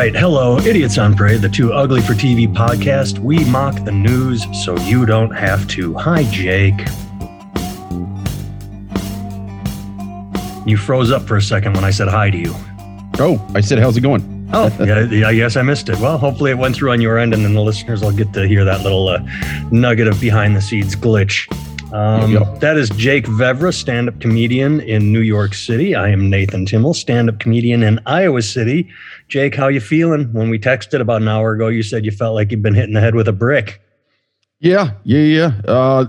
right. Hello, Idiots on Parade, the Too Ugly for TV podcast. We mock the news so you don't have to. Hi, Jake. You froze up for a second when I said hi to you. Oh, I said, how's it going? Oh, yeah, yeah, I guess I missed it. Well, hopefully it went through on your end, and then the listeners will get to hear that little uh, nugget of behind the scenes glitch. Um, Yep. That is Jake Vevra, stand up comedian in New York City. I am Nathan Timmel, stand up comedian in Iowa City. Jake, how you feeling? When we texted about an hour ago, you said you felt like you'd been hitting the head with a brick. Yeah, yeah, yeah. Uh,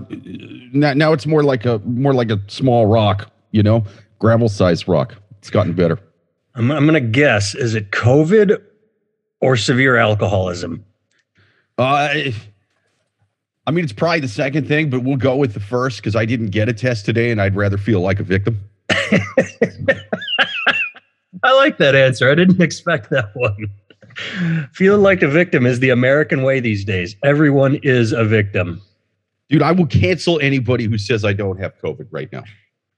now, now it's more like a more like a small rock, you know, gravel sized rock. It's gotten better. I'm, I'm going to guess, is it COVID or severe alcoholism? Uh, I mean, it's probably the second thing, but we'll go with the first because I didn't get a test today, and I'd rather feel like a victim. I like that answer. I didn't expect that one. Feeling like a victim is the American way these days. Everyone is a victim. Dude, I will cancel anybody who says I don't have COVID right now.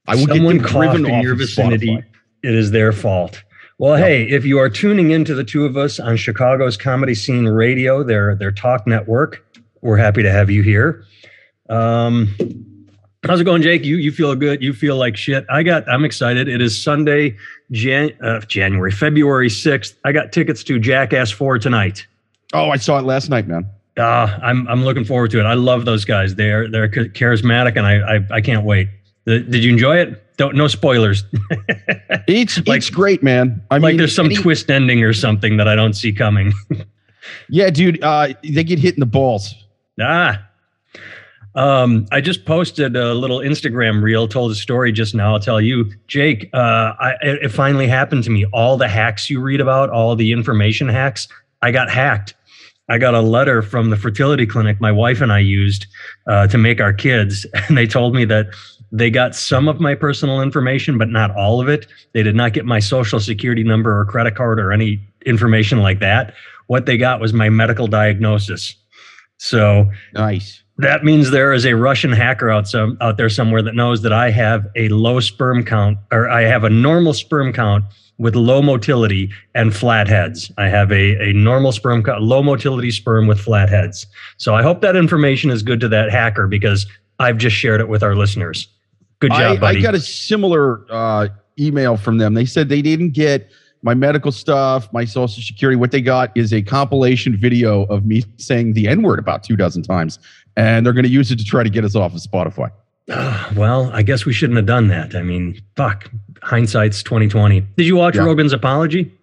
I will Someone get them coughed driven in your of vicinity. Spotify. It is their fault. Well, Yep. hey, if you are tuning into the two of us on Chicago's Comedy Scene Radio, their their talk network, we're happy to have you here. Um, how's it going, Jake? You you feel good? You feel like shit? I got. I'm excited. It is Sunday, Jan, uh, January, February sixth. I got tickets to Jackass Four tonight. Oh, I saw it last night, man. Uh, I'm I'm looking forward to it. I love those guys. They're they're charismatic, and I I, I can't wait. The, did you enjoy it? Don't no spoilers. It's Like- it's great, man. I like mean, there's some any- twist ending or something that I don't see coming. Yeah, dude. Uh, they get hit in the balls. Ah. Um, I just posted a little Instagram reel, told a story just now. I'll tell you, Jake. Uh, I, it finally happened to me. All the hacks you read about, all the information hacks, I got hacked. I got a letter from the fertility clinic my wife and I used uh, to make our kids, and they told me that they got some of my personal information, but not all of it. They did not get my social security number or credit card or any information like that. What they got was my medical diagnosis. So Nice. that means there is a Russian hacker out some out there somewhere that knows that I have a low sperm count or I have a normal sperm count with low motility and flatheads. I have a, a normal sperm count, low motility sperm with flatheads. So I hope that information is good to that hacker because I've just shared it with our listeners. Good job, I, I got a similar uh, email from them. They said they didn't get my medical stuff, my social security. What they got is a compilation video of me saying the N word about two dozen times, and they're going to use it to try to get us off of Spotify. Well, I guess we shouldn't have done that. I mean, fuck. Hindsight's 2020. Did you watch Yeah. Rogan's apology?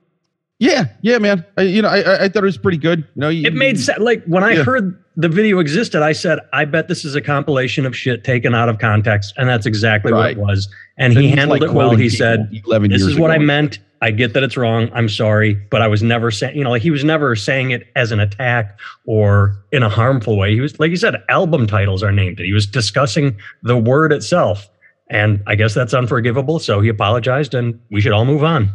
Yeah, yeah, man. I, you know, I, I- I thought it was pretty good. You know, you- It made sense. Like when I Yeah. heard the video existed, I said, I bet this is a compilation of shit taken out of context. And that's exactly Right. what it was. And he handled like, it well. He said, 11 This is what I meant. I get that it's wrong. I'm sorry. But I was never saying, you know, like he was never saying it as an attack or in a harmful way. He was, like you said, album titles are named it. He was discussing the word itself. And I guess that's unforgivable. So he apologized and we should all move on.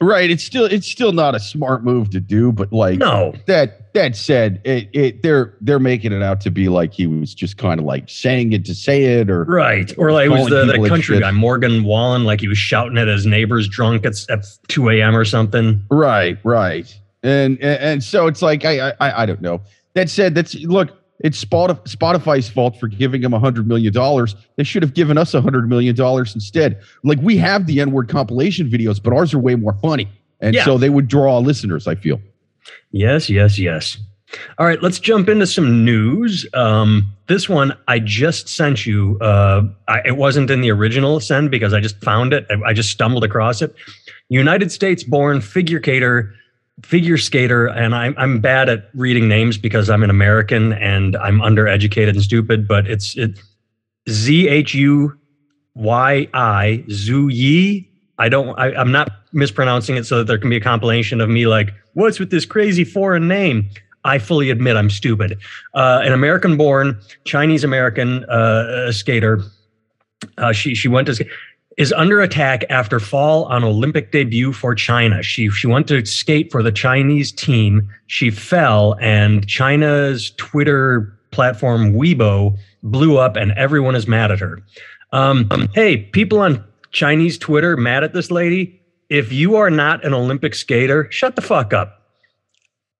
Right. It's still it's still not a smart move to do, but like No, that that said, it, it they're they're making it out to be like he was just kind of like saying it to say it or Right. Or like it was the, the country guy, Morgan Wallen, like he was shouting at his neighbors drunk at, at 2 a.m. or something. Right, right. And and, and so it's like I, I I don't know. That said, that's look, it's Spotify's fault for giving him a hundred million dollars. They should have given us a hundred million dollars instead. Like we have the N-word compilation videos, but ours are way more funny. And Yeah. so they would draw listeners, I feel. Yes, yes, yes. All right, let's jump into some news. Um, this one I just sent you. Uh, I, it wasn't in the original send because I just found it. I, I just stumbled across it. United States-born figure skater, figure skater, and I'm I'm bad at reading names because I'm an American and I'm undereducated and stupid. But it's it Z H U Y I Zhu Yi. I don't. I, I'm not mispronouncing it so that there can be a compilation of me like, what's with this crazy foreign name? I fully admit I'm stupid. Uh, an American-born Chinese American uh, skater. Uh, she she went to is under attack after fall on Olympic debut for China. She she went to skate for the Chinese team. She fell, and China's Twitter platform Weibo blew up, and everyone is mad at her. Um, hey, people on Chinese Twitter mad at this lady. If you are not an Olympic skater, shut the fuck up.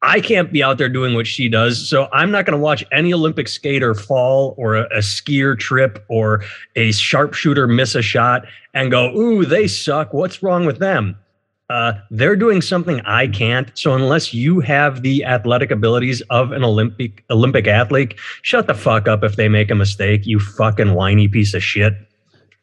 I can't be out there doing what she does. So I'm not going to watch any Olympic skater fall or a, a, skier trip or a sharpshooter miss a shot and go, ooh, they suck. What's wrong with them? Uh, they're doing something I can't. So unless you have the athletic abilities of an Olympic Olympic athlete, shut the fuck up if they make a mistake. You fucking whiny piece of shit.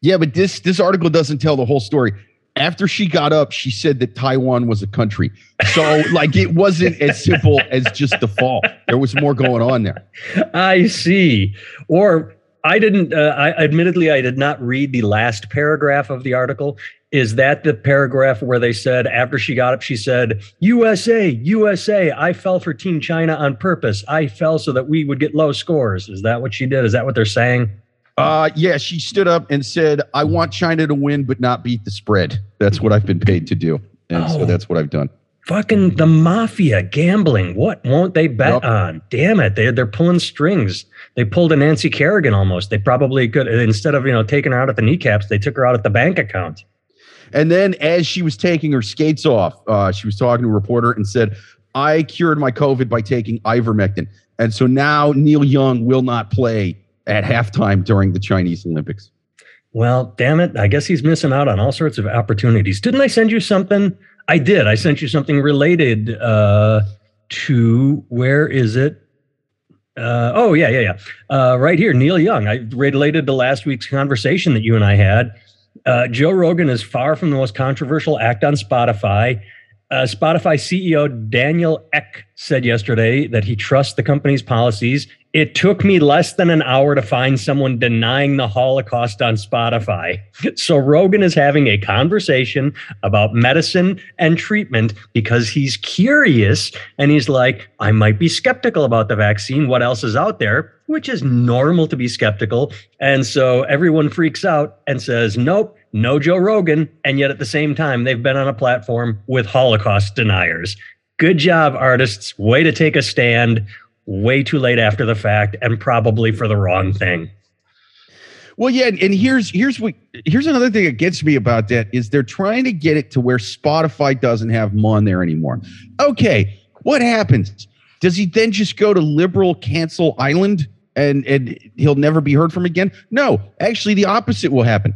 Yeah, but this this article doesn't tell the whole story. After she got up, she said that Taiwan was a country. So like it wasn't as simple as just the fall. There was more going on there. I see. Or I didn't. Uh, I admittedly I did not read the last paragraph of the article. Is that the paragraph where they said after she got up, she said, USA, USA, I fell for Team China on purpose. I fell so that we would get low scores. Is that what she did? Is that what they're saying? Uh, yeah, she stood up and said, I want China to win, but not beat the spread. That's what I've been paid to do. And oh, so that's what I've done. Fucking the mafia gambling. What won't they bet yep. on? Damn it. They're, they're pulling strings. They pulled a Nancy Kerrigan almost. They probably could, instead of, you know, taking her out at the kneecaps, they took her out at the bank account. And then as she was taking her skates off, uh, she was talking to a reporter and said, I cured my COVID by taking ivermectin. And so now Neil Young will not play at halftime during the Chinese Olympics. Well, damn it. I guess he's missing out on all sorts of opportunities. Didn't I send you something? I did. I sent you something related uh, to where is it? Uh, oh, yeah, yeah, yeah. Uh, right here, Neil Young. I related to last week's conversation that you and I had. Uh, Joe Rogan is far from the most controversial act on Spotify. Uh, Spotify CEO Daniel Ek said yesterday that he trusts the company's policies. It took me less than an hour to find someone denying the Holocaust on Spotify. So Rogan is having a conversation about medicine and treatment because he's curious and he's like, I might be skeptical about the vaccine. What else is out there? Which is normal to be skeptical. And so everyone freaks out and says, Nope, no Joe Rogan, and yet at the same time, they've been on a platform with Holocaust deniers. Good job, artists. Way to take a stand, way too late after the fact, and probably for the wrong thing. Well, yeah, and here's here's what here's another thing that gets me about that is they're trying to get it to where Spotify doesn't have them on there anymore. Okay, what happens? Does he then just go to liberal cancel island and and he'll never be heard from again? No, actually, the opposite will happen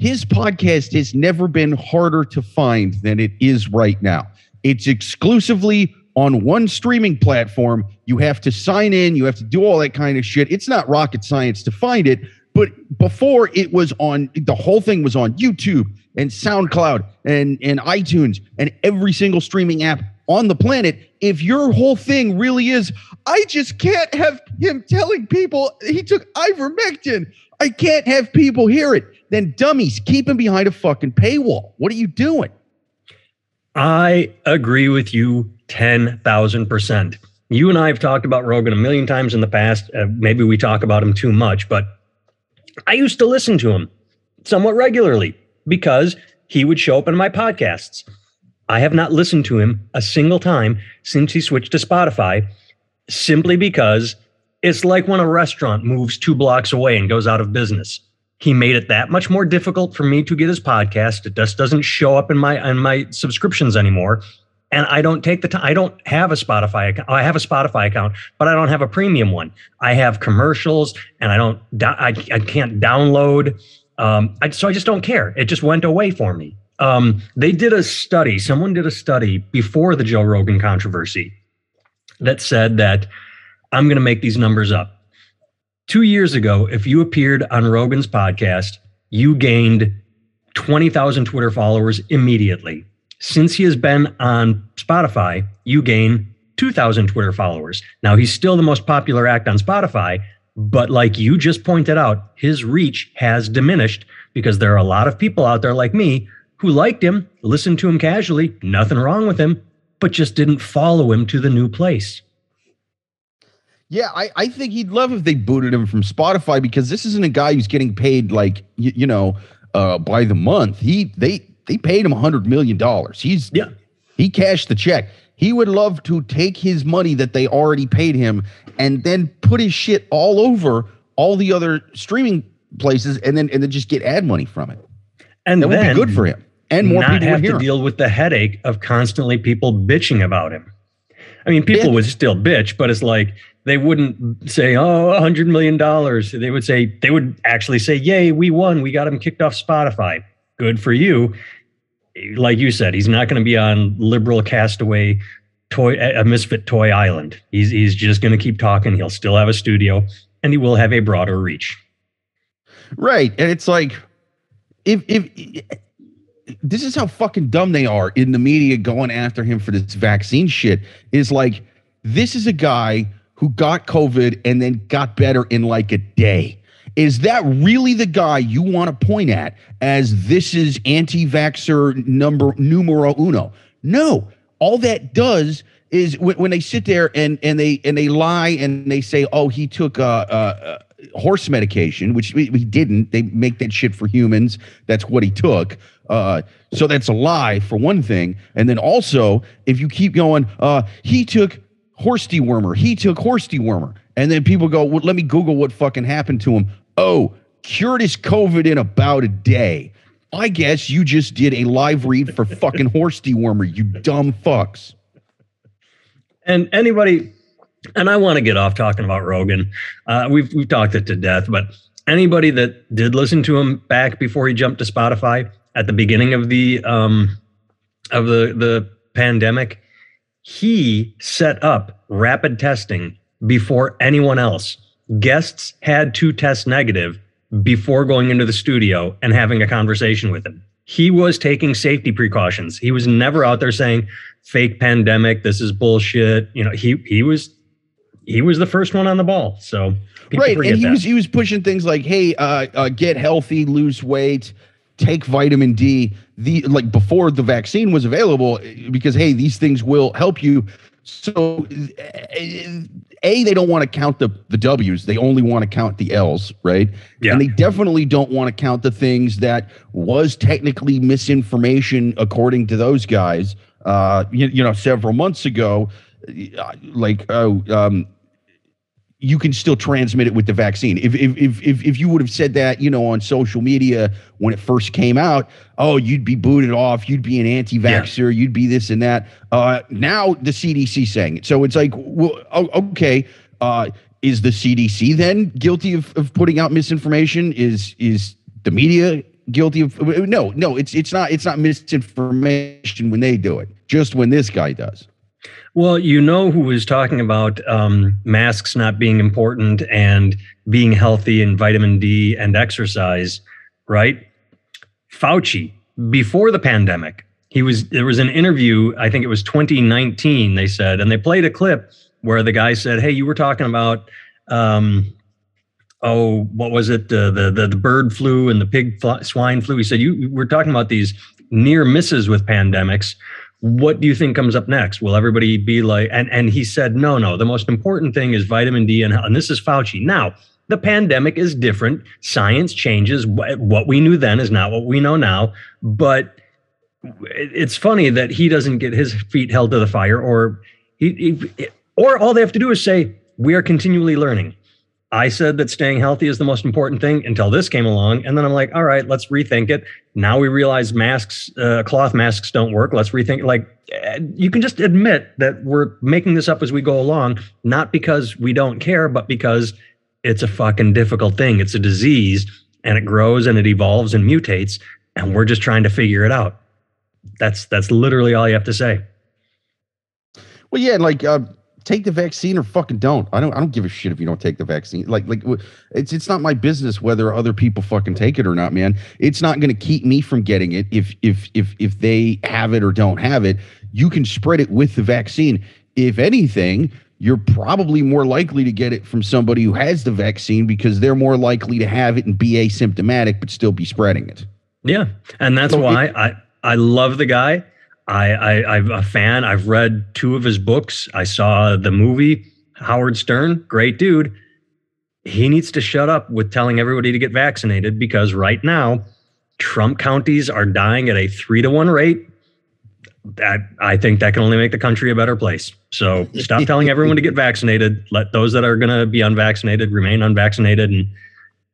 his podcast has never been harder to find than it is right now. It's exclusively on one streaming platform. You have to sign in, you have to do all that kind of shit. It's not rocket science to find it, but before it was on the whole thing was on YouTube and SoundCloud and and iTunes and every single streaming app on the planet. If your whole thing really is, I just can't have him telling people he took ivermectin. I can't have people hear it then dummies, keep him behind a fucking paywall. What are you doing? I agree with you 10,000%. You and I have talked about Rogan a million times in the past. Uh, maybe we talk about him too much, but I used to listen to him somewhat regularly because he would show up in my podcasts. I have not listened to him a single time since he switched to Spotify simply because it's like when a restaurant moves two blocks away and goes out of business. He made it that much more difficult for me to get his podcast. It just doesn't show up in my in my subscriptions anymore. And I don't take the time. I don't have a Spotify account. I have a Spotify account, but I don't have a premium one. I have commercials, and I don't. I, I can't download. Um, I, so I just don't care. It just went away for me. Um, they did a study. Someone did a study before the Joe Rogan controversy that said that I'm going to make these numbers up. Two years ago, if you appeared on Rogan's podcast, you gained 20,000 Twitter followers immediately. Since he has been on Spotify, you gain 2,000 Twitter followers. Now, he's still the most popular act on Spotify, but like you just pointed out, his reach has diminished because there are a lot of people out there like me who liked him, listened to him casually, nothing wrong with him, but just didn't follow him to the new place. Yeah, I, I think he'd love if they booted him from Spotify because this isn't a guy who's getting paid like you, you know uh, by the month. He they they paid him a hundred million dollars. He's yeah he cashed the check. He would love to take his money that they already paid him and then put his shit all over all the other streaming places and then and then just get ad money from it. And that would be good for him. And more not people have to him. deal with the headache of constantly people bitching about him. I mean, people would still bitch, but it's like they wouldn't say, "Oh, a hundred million dollars." They would say they would actually say, "Yay, we won! We got him kicked off Spotify. Good for you." Like you said, he's not going to be on liberal castaway toy a misfit toy island. He's he's just going to keep talking. He'll still have a studio, and he will have a broader reach. Right, and it's like if if this is how fucking dumb they are in the media going after him for this vaccine shit is like this is a guy who got covid and then got better in like a day is that really the guy you want to point at as this is anti-vaxxer number numero uno no all that does is when, when they sit there and and they and they lie and they say oh he took uh, uh, uh horse medication, which we, didn't. They make that shit for humans. That's what he took. Uh, so that's a lie for one thing. And then also, if you keep going, uh, he took horse dewormer. He took horse dewormer. And then people go, well, let me Google what fucking happened to him. Oh, cured his COVID in about a day. I guess you just did a live read for fucking horse dewormer, you dumb fucks. And anybody, and I want to get off talking about Rogan. Uh, we've we've talked it to death, but anybody that did listen to him back before he jumped to Spotify, at the beginning of the um, of the the pandemic, he set up rapid testing before anyone else. Guests had to test negative before going into the studio and having a conversation with him. He was taking safety precautions. He was never out there saying fake pandemic, this is bullshit. You know, he he was he was the first one on the ball. So right, and he that. was he was pushing things like, "Hey, uh, uh, get healthy, lose weight, take vitamin D the like before the vaccine was available because hey these things will help you. So a they don't want to count the the W's. They only want to count the L's right? Yeah. and they definitely don't want to count the things that was technically misinformation according to those guys uh you, you know several months ago. Like oh um you can still transmit it with the vaccine. If if if if, if you would have said that, you know, on social media when it first came out, oh, you'd be booted off, you'd be an anti-vaxxer, yeah. you'd be this and that. Uh, now the CDC saying it, so it's like, well, okay, uh, is the CDC then guilty of, of putting out misinformation? Is is the media guilty of? No, no, it's it's not. It's not misinformation when they do it. Just when this guy does. Well, you know who was talking about um, masks not being important and being healthy and vitamin D and exercise, right? Fauci, before the pandemic, he was there was an interview, I think it was 2019, they said, and they played a clip where the guy said, Hey, you were talking about um, oh, what was it? Uh, the, the the bird flu and the pig fl- swine flu. He said, You we're talking about these near misses with pandemics what do you think comes up next? Will everybody be like, and, and he said, no, no, the most important thing is vitamin D and, and this is Fauci. Now, the pandemic is different. Science changes. What we knew then is not what we know now. But it's funny that he doesn't get his feet held to the fire, or he, he or all they have to do is say, we are continually learning. I said that staying healthy is the most important thing until this came along. And then I'm like, all right, let's rethink it. Now we realize masks, uh, cloth masks don't work. Let's rethink. Like, you can just admit that we're making this up as we go along, not because we don't care, but because it's a fucking difficult thing. It's a disease and it grows and it evolves and mutates. And we're just trying to figure it out. That's that's literally all you have to say. Well, yeah, and like uh, take the vaccine or fucking don't. I don't I don't give a shit if you don't take the vaccine. Like like it's it's not my business whether other people fucking take it or not, man. It's not going to keep me from getting it if if if if they have it or don't have it. You can spread it with the vaccine. If anything, you're probably more likely to get it from somebody who has the vaccine because they're more likely to have it and be asymptomatic but still be spreading it. Yeah. And that's so why it, I I love the guy I, I I'm a fan. I've read two of his books. I saw the movie. Howard Stern, great dude. He needs to shut up with telling everybody to get vaccinated because right now, Trump counties are dying at a three to one rate. That I think that can only make the country a better place. So stop telling everyone to get vaccinated. Let those that are going to be unvaccinated remain unvaccinated. And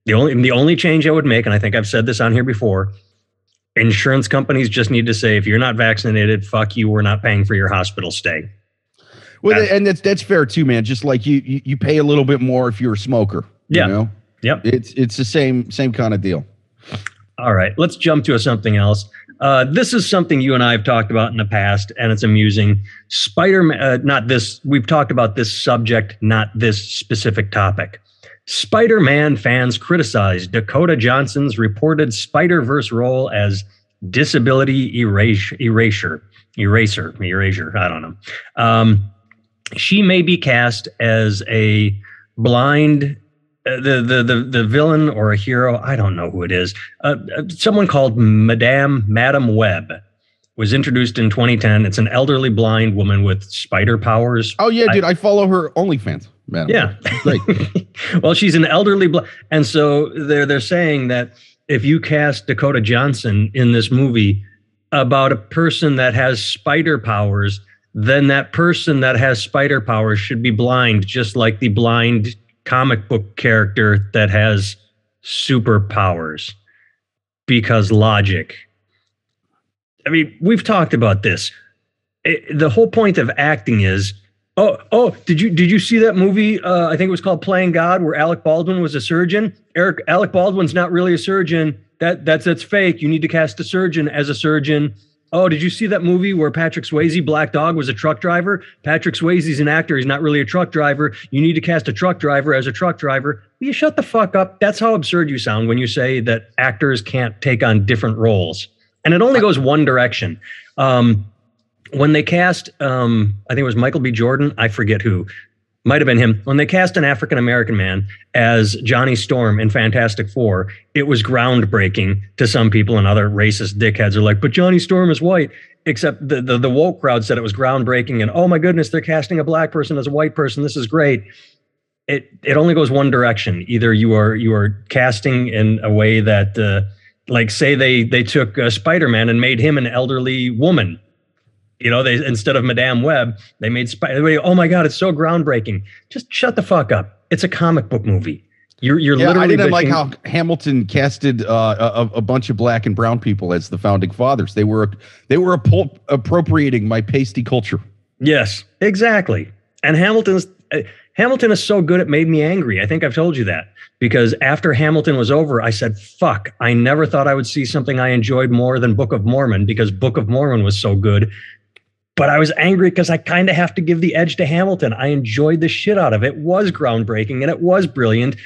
the only the only change I would make, and I think I've said this on here before, insurance companies just need to say if you're not vaccinated, fuck you, we're not paying for your hospital stay. Well, and that's that's fair too, man. Just like you, you, you pay a little bit more if you're a smoker. Yeah. You know? Yep. It's it's the same same kind of deal. All right, let's jump to something else. Uh, this is something you and I have talked about in the past, and it's amusing. Spider, uh, not this. We've talked about this subject, not this specific topic. Spider Man fans criticized Dakota Johnson's reported Spider Verse role as disability erasure, erasure, eraser, erasure. I don't know. Um, she may be cast as a blind uh, the, the the the villain or a hero i don't know who it is uh, uh, someone called madame madam web was introduced in 2010 it's an elderly blind woman with spider powers oh yeah dude i, I follow her onlyfans yeah great well she's an elderly black, and so they're they're saying that if you cast dakota johnson in this movie about a person that has spider powers then that person that has spider powers should be blind just like the blind comic book character that has superpowers because logic. I mean, we've talked about this. It, the whole point of acting is oh oh did you did you see that movie uh, i think it was called playing god where alec baldwin was a surgeon eric alec baldwin's not really a surgeon that that's that's fake you need to cast a surgeon as a surgeon Oh, did you see that movie where Patrick Swayze, Black Dog, was a truck driver? Patrick Swayze's an actor. He's not really a truck driver. You need to cast a truck driver as a truck driver. Will you shut the fuck up? That's how absurd you sound when you say that actors can't take on different roles. And it only goes one direction. Um, when they cast, um, I think it was Michael B. Jordan, I forget who, might have been him. When they cast an African American man as Johnny Storm in Fantastic Four, it was groundbreaking to some people, and other racist dickheads are like, "But Johnny Storm is white." Except the, the the woke crowd said it was groundbreaking, and oh my goodness, they're casting a black person as a white person. This is great. It it only goes one direction. Either you are you are casting in a way that, uh, like, say they they took uh, Spider Man and made him an elderly woman you know, they instead of Madame Web, they made Spider. Oh my God, it's so groundbreaking. Just shut the fuck up. It's a comic book movie. You're you're yeah, literally. I didn't bitching. like how Hamilton casted uh, a, a, bunch of black and brown people as the founding fathers. They were they were appropriating my pasty culture. Yes, exactly. And Hamilton's uh, Hamilton is so good it made me angry. I think I've told you that because after Hamilton was over, I said, "Fuck! I never thought I would see something I enjoyed more than Book of Mormon because Book of Mormon was so good." But I was angry because I kind of have to give the edge to Hamilton. I enjoyed the shit out of it. It was groundbreaking and it was brilliant.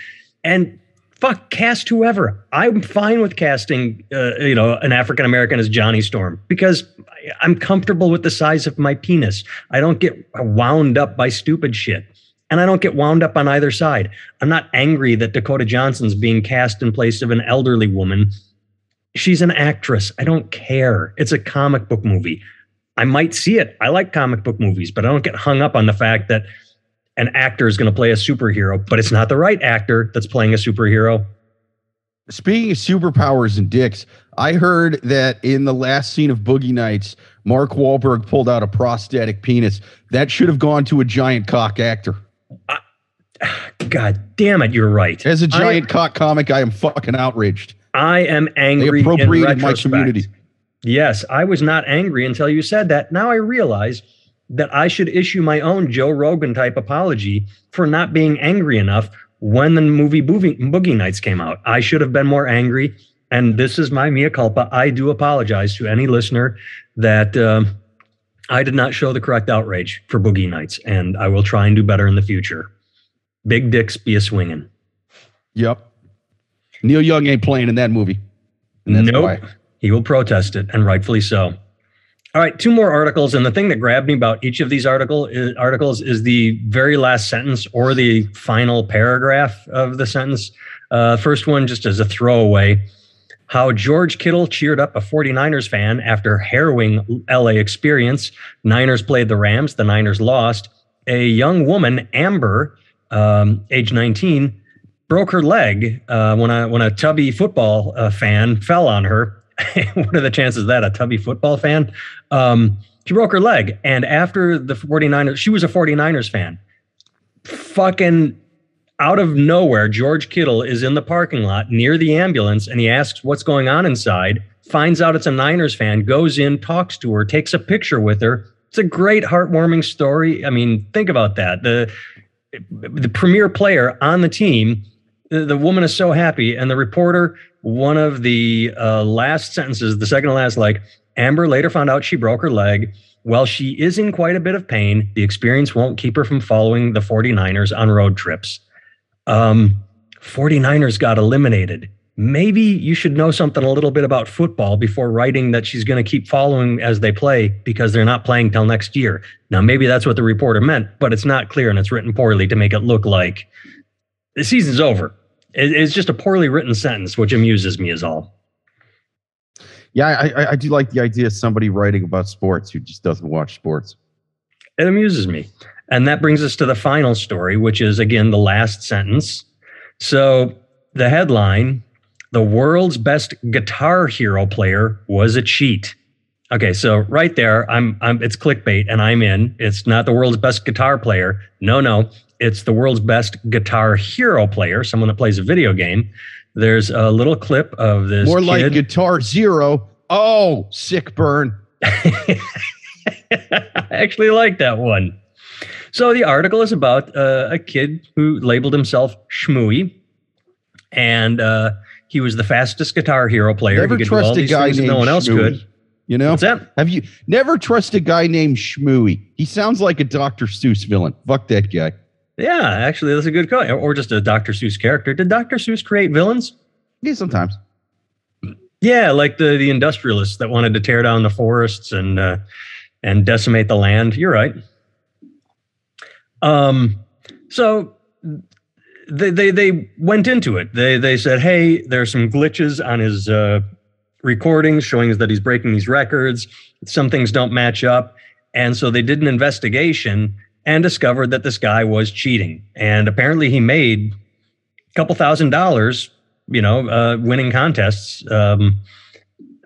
And fuck, cast whoever. I'm fine with casting, uh, you know, an African American as Johnny Storm because I'm comfortable with the size of my penis. I don't get wound up by stupid shit. And I don't get wound up on either side. I'm not angry that Dakota Johnson's being cast in place of an elderly woman. She's an actress. I don't care. It's a comic book movie. I might see it. I like comic book movies, but I don't get hung up on the fact that an actor is going to play a superhero, but it's not the right actor that's playing a superhero. Speaking of superpowers and dicks, I heard that in the last scene of Boogie Nights, Mark Wahlberg pulled out a prosthetic penis. That should have gone to a giant cock actor. God damn it, you're right. As a giant I, cock comic, I am fucking outraged. I am angry. They appropriated my community. Yes, I was not angry until you said that. Now I realize that I should issue my own Joe Rogan type apology for not being angry enough when the movie Boogie, Boogie Nights came out. I should have been more angry. And this is my mea culpa. I do apologize to any listener that uh, I did not show the correct outrage for Boogie Nights, and I will try and do better in the future. Big dicks be a swinging. Yep. Neil Young ain't playing in that movie. and nope. Why. He will protest it, and rightfully so. All right, two more articles, and the thing that grabbed me about each of these article is, articles is the very last sentence or the final paragraph of the sentence. Uh, first one, just as a throwaway, how George Kittle cheered up a 49ers fan after harrowing LA experience. Niners played the Rams, the Niners lost. A young woman, Amber, um, age 19, broke her leg uh, when a when a tubby football uh, fan fell on her what are the chances that a tubby football fan? Um, she broke her leg. And after the 49ers, she was a 49ers fan. Fucking out of nowhere, George Kittle is in the parking lot near the ambulance and he asks what's going on inside, finds out it's a Niners fan, goes in, talks to her, takes a picture with her, It's a great, heartwarming story. I mean, think about that. The the premier player on the team, the, woman is so happy, and the reporter, one of the uh, last sentences, the second to last, like Amber later found out she broke her leg. While she is in quite a bit of pain, the experience won't keep her from following the 49ers on road trips. Um, 49ers got eliminated maybe you should know something a little bit about football before writing that she's going to keep following as they play because they're not playing till next year. Now, maybe that's what the reporter meant, but it's not clear and it's written poorly to make it look like the season's over. It's just a poorly written sentence, which amuses me, is all. Yeah, I, I do like the idea of somebody writing about sports who just doesn't watch sports. It amuses me. And that brings us to the final story, which is again the last sentence. So the headline the world's best guitar hero player was a cheat. Okay, so right there, I'm, I'm it's clickbait and I'm in. It's not the world's best guitar player. No, no, it's the world's best guitar hero player, someone that plays a video game. There's a little clip of this. More kid. like Guitar Zero. Oh, sick burn. I actually like that one. So the article is about uh, a kid who labeled himself Shmooey, and uh, he was the fastest guitar hero player. Never trust a guy named no one else Shmooey. could. You know? What's that? Have you never trust a guy named Shmooey? He sounds like a Dr. Seuss villain. Fuck that guy. Yeah, actually, that's a good call. Or just a Dr. Seuss character. Did Dr. Seuss create villains? Yeah, sometimes. Yeah, like the the industrialists that wanted to tear down the forests and uh, and decimate the land. You're right. Um, so they, they they went into it. They they said, "Hey, there's some glitches on his uh, recordings showing that he's breaking these records. Some things don't match up." And so they did an investigation and discovered that this guy was cheating. And apparently, he made a couple thousand dollars, you know, uh, winning contests. Um,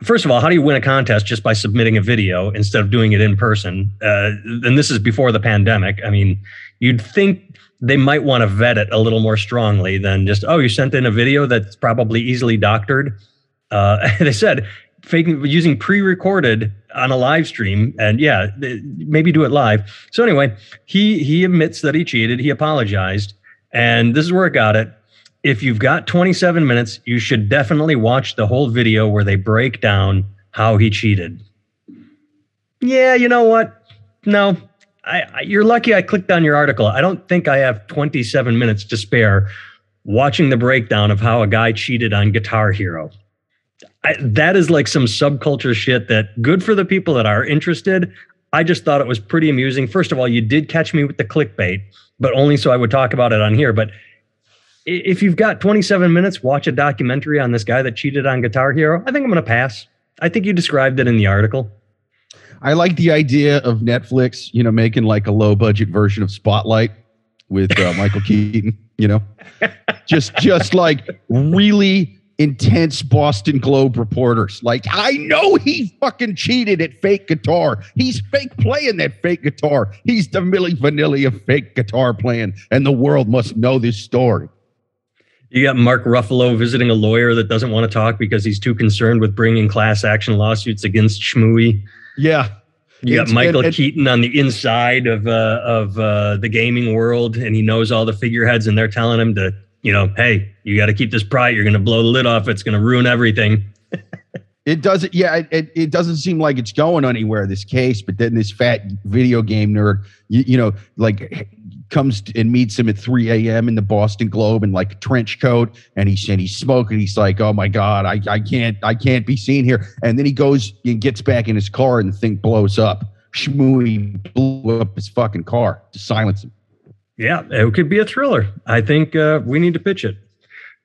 first of all, how do you win a contest just by submitting a video instead of doing it in person? Uh, and this is before the pandemic. I mean, you'd think they might want to vet it a little more strongly than just, oh, you sent in a video that's probably easily doctored. Uh, they said faking using pre-recorded on a live stream and yeah maybe do it live. So anyway he he admits that he cheated he apologized and this is where it got it. If you've got 27 minutes you should definitely watch the whole video where they break down how he cheated. Yeah you know what? No. I, I, you're lucky I clicked on your article. I don't think I have 27 minutes to spare watching the breakdown of how a guy cheated on Guitar Hero. I, that is like some subculture shit that good for the people that are interested. I just thought it was pretty amusing. First of all, you did catch me with the clickbait, but only so I would talk about it on here. But if you've got 27 minutes, watch a documentary on this guy that cheated on Guitar Hero. I think I'm going to pass. I think you described it in the article. I like the idea of Netflix, you know, making like a low budget version of Spotlight with uh, Michael Keaton, you know, just just like really intense Boston Globe reporters. Like, I know he fucking cheated at fake guitar. He's fake playing that fake guitar. He's the Milli Vanilli of fake guitar playing, and the world must know this story. You got Mark Ruffalo visiting a lawyer that doesn't want to talk because he's too concerned with bringing class action lawsuits against Shmooey. Yeah. You got Michael and, and, Keaton on the inside of uh, of uh, the gaming world, and he knows all the figureheads, and they're telling him to, you know, hey, you got to keep this pride. You're going to blow the lid off. It's going to ruin everything. it doesn't. Yeah, it, it doesn't seem like it's going anywhere. This case, but then this fat video game nerd, you, you know, like comes and meets him at 3 a.m. in the Boston Globe in like a trench coat, and he's and he's smoking. He's like, "Oh my god, I, I can't I can't be seen here." And then he goes and gets back in his car, and the thing blows up. Shmooey blew up his fucking car to silence him. Yeah, it could be a thriller. I think uh, we need to pitch it.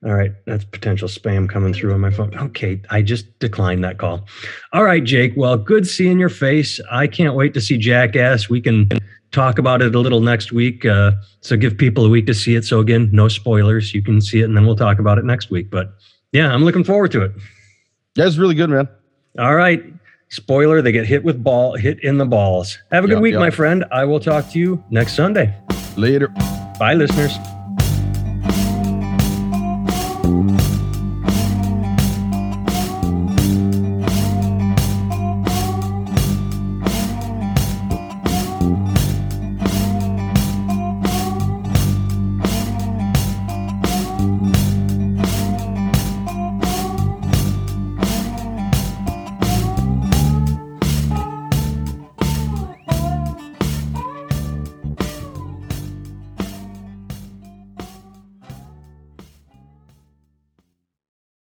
All right, that's potential spam coming through on my phone. Okay, I just declined that call. All right, Jake. Well, good seeing your face. I can't wait to see Jackass. We can talk about it a little next week. Uh, so give people a week to see it. So again, no spoilers. You can see it, and then we'll talk about it next week. But yeah, I'm looking forward to it. That's really good, man. All right. Spoiler: They get hit with ball, hit in the balls. Have a good week, my friend. I will talk to you next Sunday. Later. Bye, listeners.